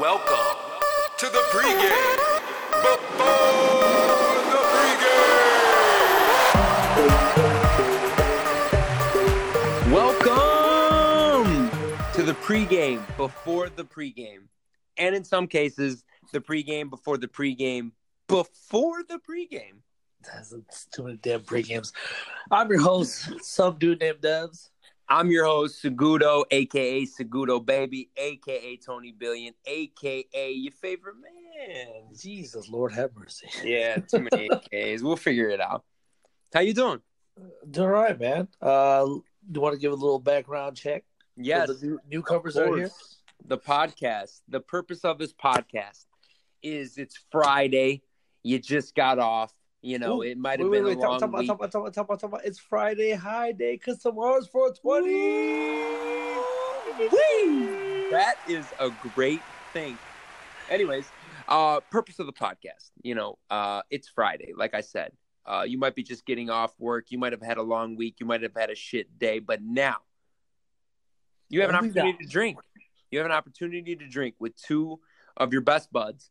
Welcome to the pregame. Before the pregame. Welcome to the pregame before the pregame. And in some cases, the pregame before the pregame before the pregame. That's too many damn pre-games. I'm your host, some dude named Devs. I'm your host, Segudo, aka Segudo Baby, aka Tony Billion, aka your favorite man. Jesus, Lord have mercy. Yeah, too many AKs. We'll figure it out. How you doing? Doing all right, man. Uh, do you want to give a little background check? Yes, the new, newcomers are here. The podcast. The purpose of this podcast is it's Friday. You just got off. You know, Ooh, it might have been wait. a Talk, long talk, week. talk, talk, about, talk, talk. It's Friday high day because tomorrow's 420. Whee! That is a great thing. Anyways, uh, purpose of the podcast. You know, uh, it's Friday. Like I said, uh, you might be just getting off work. You might have had a long week. You might have had a shit day. But now, you have an opportunity to drink. You have an opportunity to drink with two of your best buds,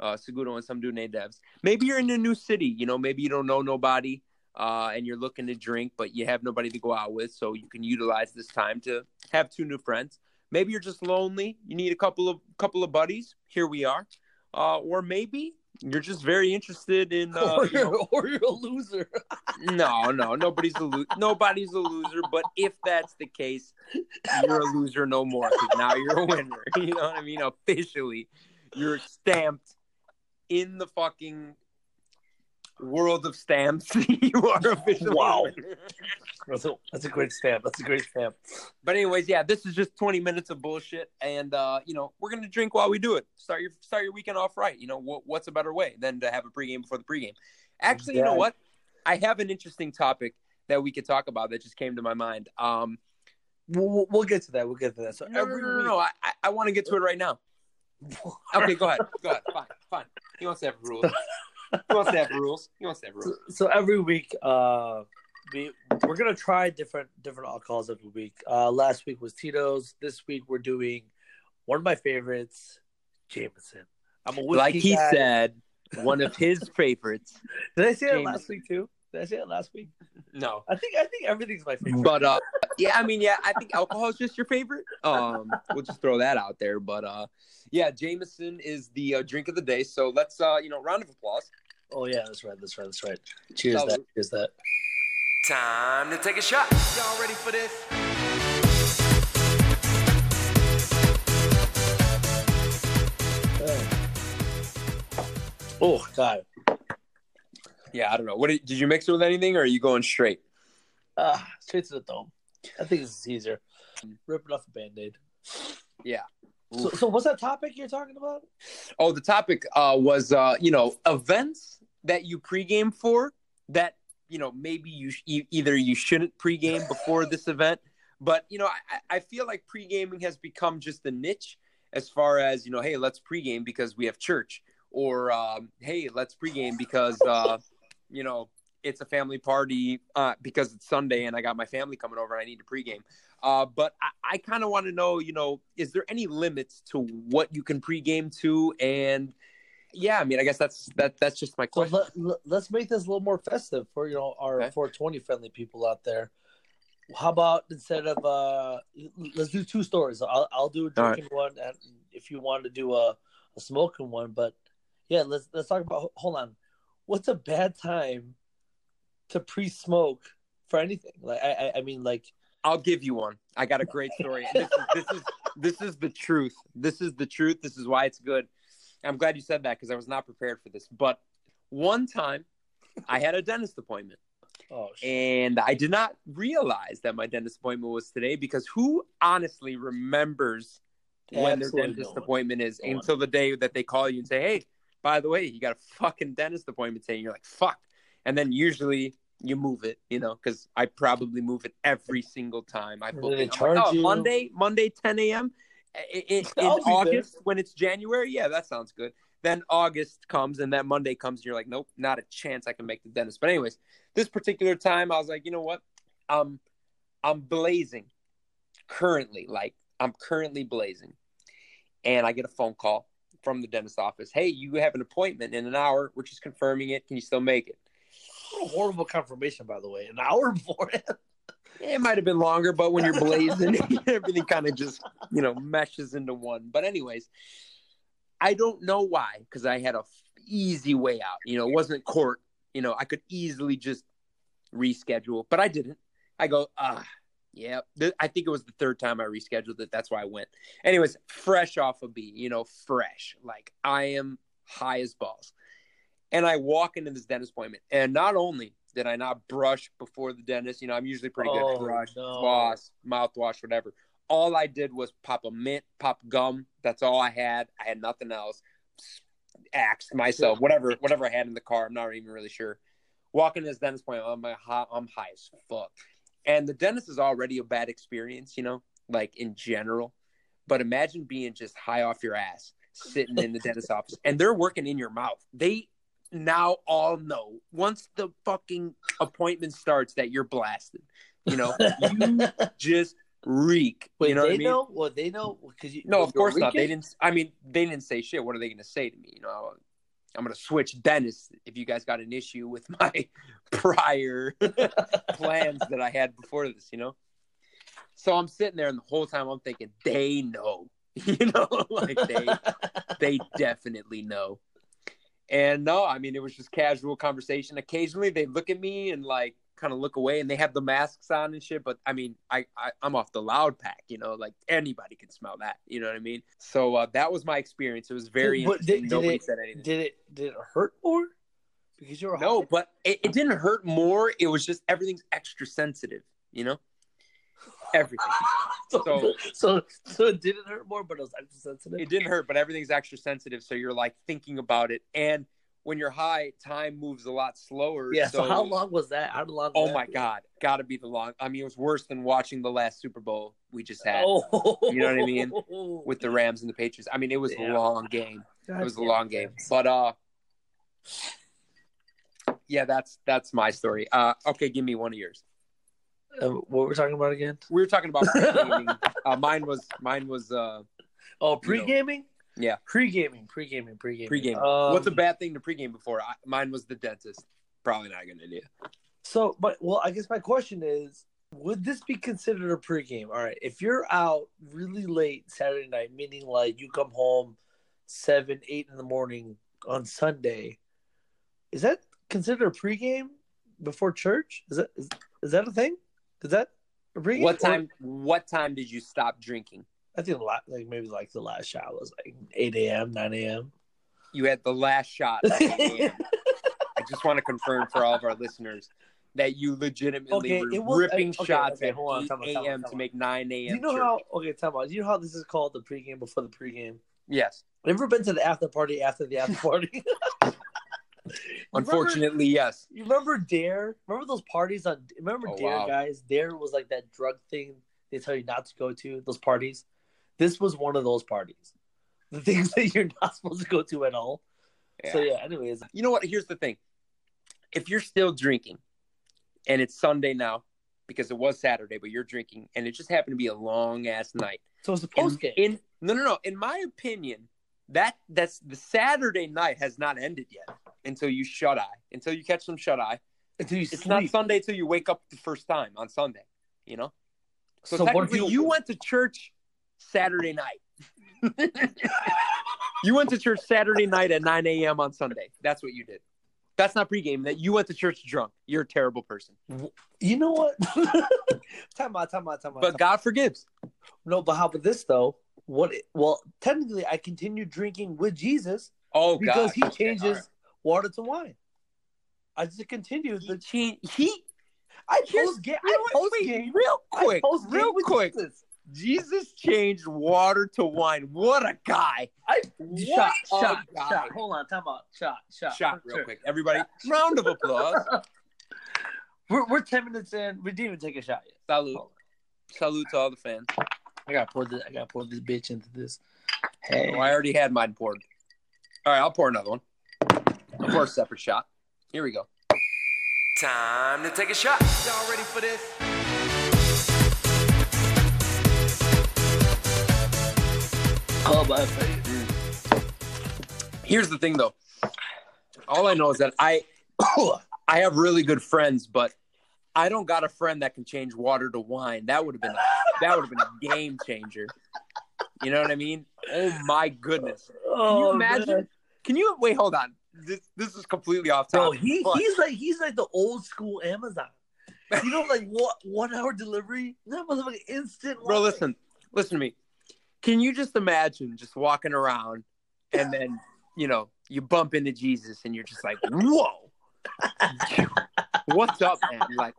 uh, Segudo and some dude named Devs. Maybe you're in a new city. You know, maybe you don't know nobody. Uh, and you're looking to drink, but you have nobody to go out with, so you can utilize this time to have two new friends. Maybe you're just lonely. You need a couple of couple of buddies. Here we are. Uh, or maybe you're just very interested in. Uh, or, you you're, know- or you're a loser. no, no, nobody's a lo- nobody's a loser. But if that's the case, you're a loser no more. now you're a winner. You know what I mean? Officially, you're stamped in the fucking world of stamps. you are officially. Wow. That's a, that's a great stamp. That's a great stamp. But anyways, yeah, this is just 20 minutes of bullshit, and uh, you know we're gonna drink while we do it. Start your start your weekend off right. You know what, what's a better way than to have a pregame before the pregame? Actually, you know what? I have an interesting topic that we could talk about that just came to my mind. Um, We'll, we'll- get to that. We'll get to that. So no, every no, no, no, I, I- I want to get to it right now. Okay, go ahead. Go ahead. Fine, fine. He wants to have rules. He wants to have rules. He wants to have so, rules. so every week, uh, we we're gonna try different different alcohols every week. Uh, last week was Tito's. This week we're doing one of my favorites, Jameson. I'm a whiskey Like he guy. said, one of his favorites. Did I say it Jameson. last week too? Did I say it last week? No, I think I think everything's my favorite. But uh yeah, I mean, yeah, I think alcohol is just your favorite. Um we'll just throw that out there. But uh yeah, Jameson is the uh, drink of the day. So let's uh, you know, round of applause. oh yeah, that's right. That's right. That's right. Cheers Salute. that. Cheers that. Time to take a shot. Y'all ready for this? Oh god. Yeah, I don't know. What did, did you mix it with anything or are you going straight? Uh, straight to the dome. I think it's easier. Ripping off a band-aid. Yeah. So, so what's that topic you're talking about? Oh, the topic uh was uh, you know, events that you pregame for that, you know, maybe you sh- either you shouldn't pregame before this event, but you know, I, I feel like pregaming has become just a niche as far as, you know, hey, let's pregame because we have church or um, hey, let's pregame because uh, you know, it's a family party uh, because it's Sunday and I got my family coming over and I need to pregame. Uh, but I, I kind of want to know, you know, is there any limits to what you can pregame to? And yeah, I mean, I guess that's that. That's just my question. let, let, us make this a little more festive for you know our Okay. 420 friendly people out there. How about instead of uh, let's do two stories. I'll I'll do a All right. drinking one, and if you want to do a, a smoking one, but yeah, let's let's talk about. Hold on, what's a bad time to pre-smoke for anything? Like I I, I mean like I'll give you one. I got a great story. This is this is this is the truth. This is the truth. This is why it's good. I'm glad you said that because I was not prepared for this. But one time, I had a dentist appointment. oh and I did not realize that my dentist appointment was today because who honestly remembers when their dentist no appointment is No until the day that they call you and say, "Hey, by the way, you got a fucking dentist appointment today." And you're like, "Fuck," and then usually you move it, you know, because I probably move it every single time I book it. like, oh. Monday, Monday, 10 a.m. In, in, in there. August when it's January, yeah, that sounds good. Then August comes and that Monday comes and you're like, nope, not a chance I can make the dentist. But anyways, this particular time I was like, you know what? Um, I'm blazing currently, like I'm currently blazing. and I get a phone call from the dentist office. Hey, you have an appointment in an hour. We're just confirming it. Can you still make it? What a horrible confirmation, by the way. An hour before it. It might have been longer, but when you're blazing, everything kind of just you know meshes into one. But anyways, I don't know why because I had a f- easy way out. You know, it wasn't court. You know, I could easily just reschedule, but I didn't. I go, ah, yeah. Th- I think it was the third time I rescheduled it. That's why I went. Anyways, fresh off a B, you know, fresh. Like I am high as balls. And I walk into this dentist appointment, and not only did I not brush before the dentist, you know, I'm usually pretty good Oh, brush, no. floss, mouthwash, whatever. All I did was pop a mint, pop gum. That's all I had. I had nothing else. Axed myself, whatever, whatever I had in the car. I'm not even really sure. Walking to this dentist appointment, I'm high, I'm high as fuck. And the dentist is already a bad experience, you know, like in general. But imagine being just high off your ass, sitting in the dentist office, and they're working in your mouth. They now all know once the fucking appointment starts that you're blasted. You know, you just reek. Wait, you know they what I mean? know? Well, they know because you. No, of course not. They didn't. I mean, they didn't say shit. What are they going to say to me? You know, I'm going to switch dentists if you guys got an issue with my prior plans that I had before this. You know, so I'm sitting there, and the whole time I'm thinking they know. You know, like they they definitely know. And no, I mean it was just casual conversation. Occasionally they look at me and like kind of look away and they have the masks on and shit. But I mean, I, I I'm off the loud pack, you know, like anybody can smell that. You know what I mean? So uh, that was my experience. It was very interesting. did- did Nobody it- said anything. Did it? Did it hurt more? Because you're no, high? but it, it didn't hurt more. It was just everything's extra sensitive, you know? Everything. so, So- so so it didn't hurt more, but it was extra sensitive. It didn't hurt, but everything's extra sensitive. So you're like thinking about it. And when you're high, time moves a lot slower. yeah. So, how long was that? How long? Oh my that? god, gotta be the long. I mean, it was worse than watching the last Super Bowl we just had Oh, You know what I mean? with the Rams and the Patriots. I mean, it was a long game. God It was a long game. But uh, yeah, that's that's my story. Uh, okay, give me one of yours. Uh, what were we talking about again? We were talking about pre-gaming. uh, mine was mine was uh Oh, pre gaming. Yeah. pre gaming, pre gaming, pre gaming. pre-game. Um, What's a bad thing to pre-game before? I, mine was the dentist. Probably not a good idea. So, but well, I guess my question is, would this be considered a pregame? All right, if you're out really late Saturday night, meaning like you come home seven, eight in the morning on Sunday, is that considered a pregame before church? Is that is, is that a thing? Is that a pregame? What Or- time? What time did you stop drinking? I think the la- like maybe like the last shot was like eight a.m., nine a.m. You had the last shot. at 8 a.m. I just want to confirm for all of our listeners that you legitimately Okay, were was- ripping okay, shots okay, at on, 8 time out, time out, a.m. to make 9 a.m. you know church. how? Okay, time out. You know how this is called the pregame before the pregame? Yes. Ever been to the after party after the after party? You remember- Unfortunately, yes. You remember Dare? Remember those parties on? Remember Oh, Dare, wow. guys? Dare was like that drug thing they tell you not to go to. Those parties. This was one of those parties. The things that you're not supposed to go to at all. So yeah. Anyways, You know what? Here's the thing. If you're still drinking and it's Sunday now, because it was Saturday, but you're drinking and it just happened to be a long ass night. so it's a In, post game. in no no no. In my opinion, that that's the Saturday night has not ended yet until you shut eye. Until you catch some shut eye. Until you It's sleep. not Sunday until you wake up the first time on Sunday, you know? So, So what technically, you- you... went to church Saturday night. you went to church Saturday night at 9 a.m. on Sunday. That's what you did. That's not pregame. That you went to church drunk. You're a terrible person. You know what? time out. Time out. Time out. But time God forgives. no, but how about this though? What? Well, technically, I continued drinking with Jesus Oh, because God. he changes right. Water to wine. I just continued the. changed. He. I Here's- post game. I what? post Wait, game. real quick, real quick. Jesus. Jesus changed water to wine. What a guy! I shot, shot, guy. shot. Hold on, time out. Shot, shot, Shot real Sure. quick, everybody. Shot. Round of applause. We're we're ten minutes in. We didn't even take a shot yet. Salute. Salute to all the fans. I gotta pour this. I gotta pour this bitch into this. Hey, Oh, I already had mine poured. All right, I'll pour another one. I'll pour a separate shot. Here we go. Time to take a shot. Y'all ready for this? Oh, my Here's the thing, though. All I know is that I I have really good friends, but I don't got a friend that can change water to wine. That would have been that would have been a game changer. You know what I mean? Oh my goodness! Can Oh, you imagine? Can you wait? Hold on. This this is completely off Bro, topic. he, but- he's like he's like the old school Amazon. You know, like what one hour delivery? That was like instant. bro, wine. listen, listen to me. Can you just imagine just walking around and then you know you bump into Jesus and you're just like, whoa, what's up, man? Like,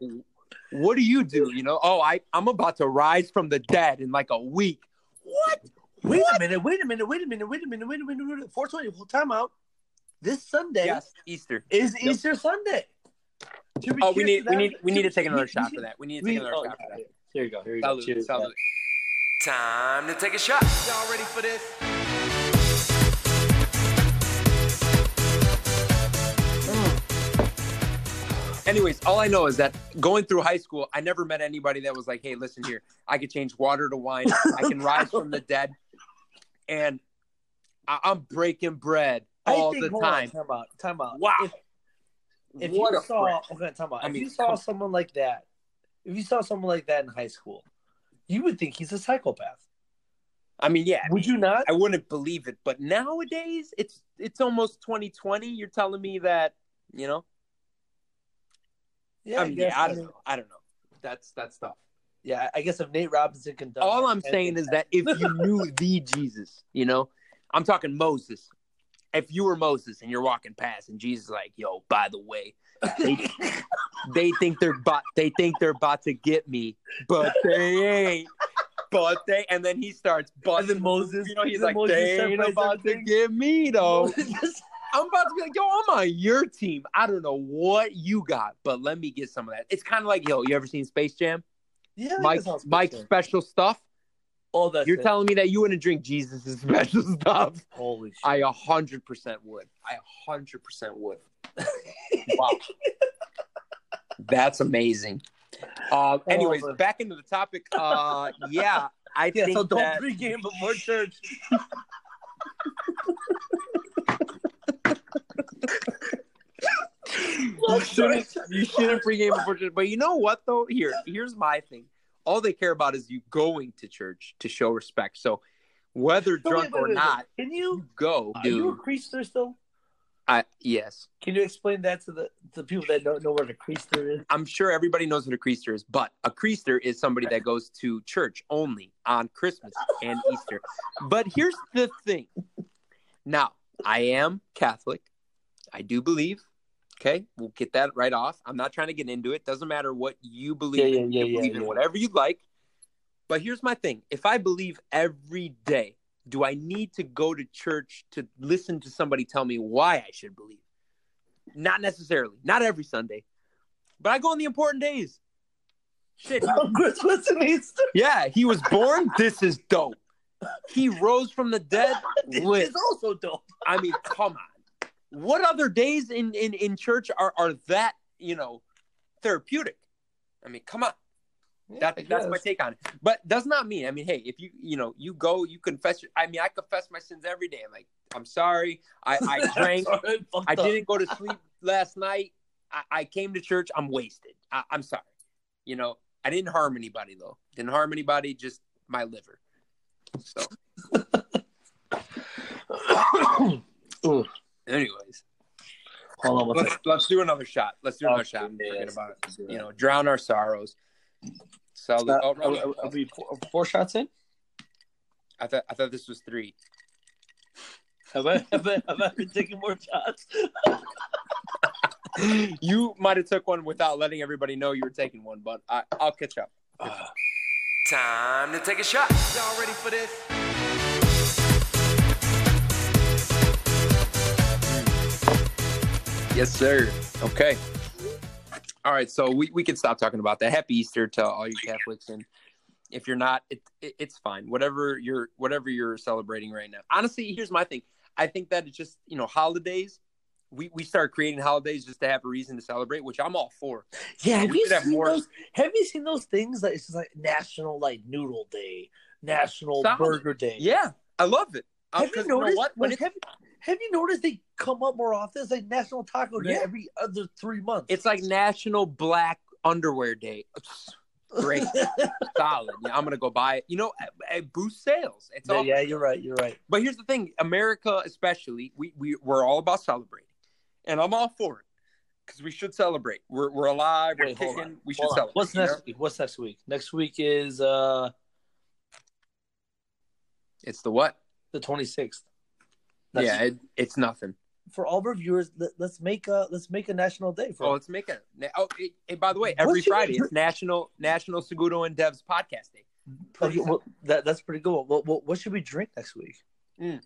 what do you do? You know, oh, I I'm about to rise from the dead in like a week. What? Wait a minute, wait a minute, wait a minute, wait a minute, wait a minute, wait a minute. 420, time out. This Sunday Yes, Easter. is Yep. Easter Sunday. Should Oh, we cheers need to we need we need to take another We- shot we- for that. We need to we- take another oh, shot for that. Here you go. Here you go. Salute, Cheers. salute. Time to take a shot. Y'all ready for this? Mm. Anyways, all I know is that going through high school, I never met anybody that was like, "Hey, listen here, I could change water to wine. I can rise from the dead, and I- I'm breaking bread I all think, the hold on, time." time out. Time out. Wow. If, if what you a saw, friend. okay, time out. I if mean, you saw come- someone like that, if you saw someone like that in high school, you would think he's a psychopath. I mean, yeah, Would you not? I wouldn't believe it, but nowadays it's it's almost 2020. You're telling me that, you know? Yeah, I mean, guess. yeah, I I don't mean, know. I don't know. That's that's tough. Yeah, I guess if Nate Robinson can dunk, All I'm saying is that if you knew the Jesus, you know, I'm talking Moses. If you were Moses and you're walking past and Jesus is like, yo, by the way, they, they think they're about they think they're about to get me, but they ain't. But they and then he starts busting. then Moses, you know, he's like, Moses they ain't about to get me though. I'm about to be like, yo, I'm on your team. I don't know what you got, but let me get some of that. It's kind of like, yo, you ever seen Space Jam? yeah, Mike, guess I'll speak Mike's special stuff. Oh, that's You're telling me that you wouldn't drink Jesus' special stuff? Holy shit! I a hundred percent would. I a hundred percent would. Wow, that's amazing. Uh, anyways, man. back into the topic. Uh, yeah, I yeah, think so don't that pregame before church. you shouldn't, you shouldn't pregame before church. But you know what though? Here, here's my thing. All they care about is you going to church to show respect. So whether No, drunk wait, wait, or wait, not, Can you? go, Are you a dude. creaster still? I yes. Can you explain that to the the people that don't know what a creaster is? I'm sure everybody knows what a creaster is, but a creaster is somebody that goes to church only on Christmas and Easter. But here's the thing. Now, I am Catholic. I do believe. Okay, we'll get that right off. I'm not trying to get into it. Doesn't matter what you believe. Yeah, yeah, in. yeah, you believe in whatever you like. But here's my thing. If I believe every day, do I need to go to church to listen to somebody tell me why I should believe? Not necessarily. Not every Sunday. But I go on the important days. Shit. On Christmas and Easter. yeah, he was born. This is dope. He rose from the dead. Lit. is also dope. I mean, come on. What other days in, in, in church are, are that, you know, therapeutic? I mean, come on. That, that's my take on it. But does not mean, I mean, hey, if you, you know, you go, you confess. Your, I mean, I confess my sins every day. I'm like, I'm sorry. I, I drank. I didn't go to sleep last night. I, I came to church. I'm wasted. I, I'm sorry. You know, I didn't harm anybody though. Didn't harm anybody. Just my liver. So. anyways, Hold on one let's let's do another shot. Let's do another Okay, shot. Forget about it. You know, drown our sorrows. So, Uh, oh, are, no, are- are we four, four shots in? I thought I thought this was three. Have I, have I, have I been taking more shots? you might have took one without letting everybody know you were taking one, but I, I'll catch up. Time to take a shot. Y'all ready for this? Yes, sir. Okay. All right, so we, we can stop talking about that. Happy Easter to all you Catholics, and if you're not, it, it it's fine. Whatever you're whatever you're celebrating right now. Honestly, here's my thing. I think that it's just you know holidays. We we start creating holidays just to have a reason to celebrate, which I'm all for. Yeah, have We you seen more- those? Have you seen those things that it's like National like Noodle Day, National Solid. Burger Day? Yeah, I love it. Um, Have you 'cause know noticed? what? When like, it's, have, you noticed they come up more often? It's like National Taco Day Yeah. every other three months. it's like National Black Underwear Day. Great, solid. Yeah, I'm gonna go buy it. You know, it, boosts sales. It's yeah, all. yeah, you're right. You're right. But here's the thing: America, especially, we we we're all about celebrating, and I'm all for it because we should celebrate. We're we're alive. We're kicking. We should Hold on. celebrate. What's know? next week? What's next week? Next week is uh It's the what? the 26th. Yeah, it, it's nothing. for all of our viewers, let, us make a let's make a national day for. Oh, let's make it. Oh, hey, hey, by the way, every What Friday it's National National Segudo and Devs Podcast Day. Okay, well, that, that's pretty good. What, what, what should we drink next week? Hmm.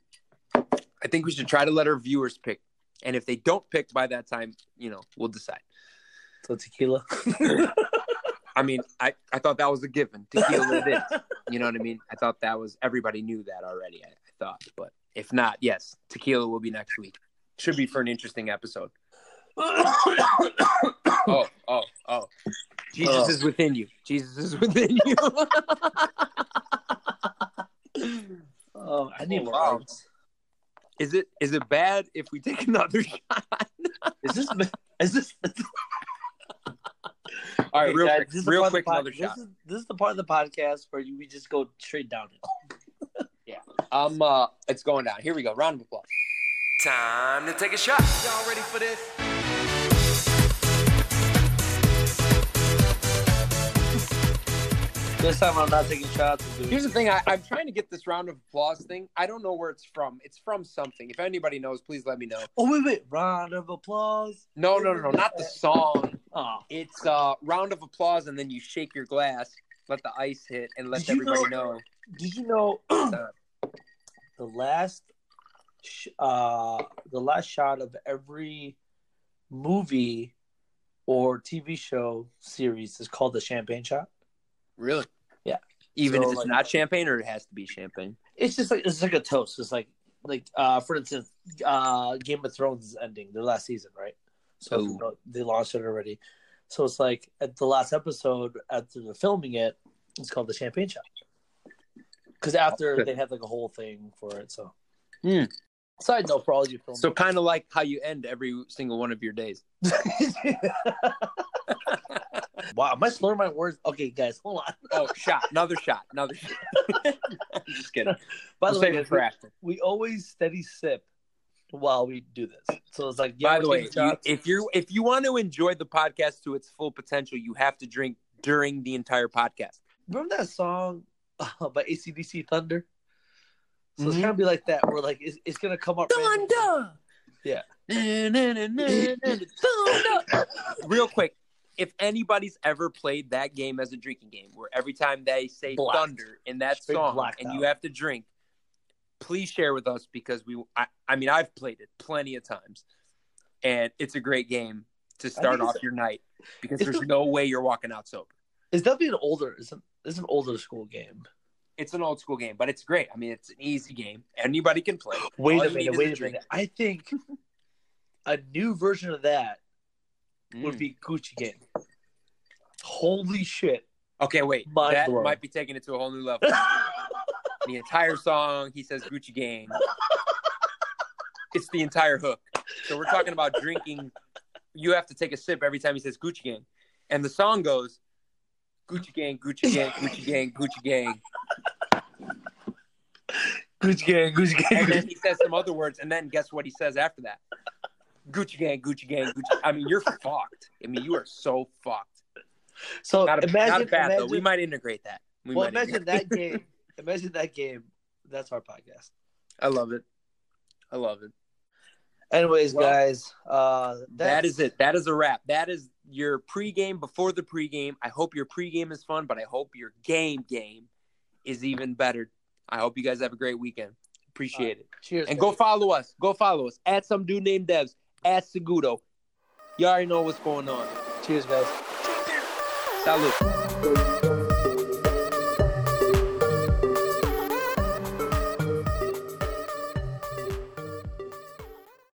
I think we should try to let our viewers pick, and if they don't pick by that time, you know, we'll decide. So tequila. I mean, I, I thought that was a given. Tequila it is. You know what I mean? I thought that was everybody knew that already. I, I thought, but if not, yes, tequila will be next week. Should be for an interesting episode. Oh, oh, oh! Jesus Oh. is within you. Jesus is within you. oh, I need more. Wow. is it is it bad if we take another shot? Is this? Is this? All right, Okay, real guys, quick, real quick, pod- another shot. This is, this is the part of the podcast where we just go straight down it. I'm uh, it's going down. Here we go. Round of applause. Time to take a shot. Y'all ready for this? This time I'm not taking shots. I'm Here's the thing. I, I'm trying to get this round of applause thing. I don't know where it's from. It's from something. If anybody knows, please let me know. Oh wait, wait! Round of applause. No, no, no, no, not the song. Oh, It's uh, round of applause, and then you shake your glass, let the ice hit, and let Did you everybody know- know. did you know the last, sh- uh, the last shot of every movie or TV show series is called the champagne shot? Really? Yeah. Even So, if it's like- not champagne, or it has to be champagne. It's just like it's like a toast. It's like like uh for instance, uh Game of Thrones is ending their last season, right? So Ooh. you know, they launched it already. So it's like at the last episode after they're filming it, it's called the champagne shot. Because after they had like a whole thing for it. So Hmm. side note for all you film. So kind of like how you end every single one of your days. wow, am I slurring my words? Okay, guys, hold on. Oh, shot, another shot, another shot. I'm just kidding. By I'll the way, guys, for we, after. we always steady sip while we do this. So it's like, yeah, By the way, you, if you if you want to enjoy the podcast to its full potential, you have to drink during the entire podcast. remember that song uh, by ACDC Thunder? So it's Mhm. gonna be like that, where like it's, it's gonna come up. randomly. Yeah. Real quick, if anybody's ever played that game as a drinking game, where every time they say Blacked. thunder in that Straight song and out. you have to drink, please share with us because we. I, I mean, I've played it plenty of times, and it's a great game to start off your night because there's no way you're walking out sober. It's definitely an older. It's an it's an older school game. It's an old school game, but it's great. I mean, it's an easy game. Anybody can play. Wait All a minute. Wait a drink. minute. I think a new version of that would Mm. be Gucci Gang. Holy shit! Okay, wait. Mind that might be taking it to a whole new level. the entire song, he says Gucci Gang. it's the entire hook. So we're talking about drinking. You have to take a sip every time he says Gucci Gang. And the song goes Gucci Gang, Gucci Gang, Gucci Gang, Gucci Gang. Gucci Gang, Gucci Gang. And then he says some other words. And then guess what he says after that? Gucci Gang, Gucci Gang, Gucci. I mean, you're fucked. I mean, you are so fucked. So Not a, imagine, not bad, imagine, though. We might integrate that. We well, imagine integrate- that game. Imagine that game. That's our podcast. I love it. I love it. Anyways, Well, guys, uh, that's- it. That is a wrap. That is your pregame before the pregame. I hope your pregame is fun, but I hope your game game is even better. I hope you guys have a great weekend. Appreciate it. Cheers. And go follow us. Go follow us at some dude named Devs at Segudo. You already know what's going on. Cheers, guys. Salute.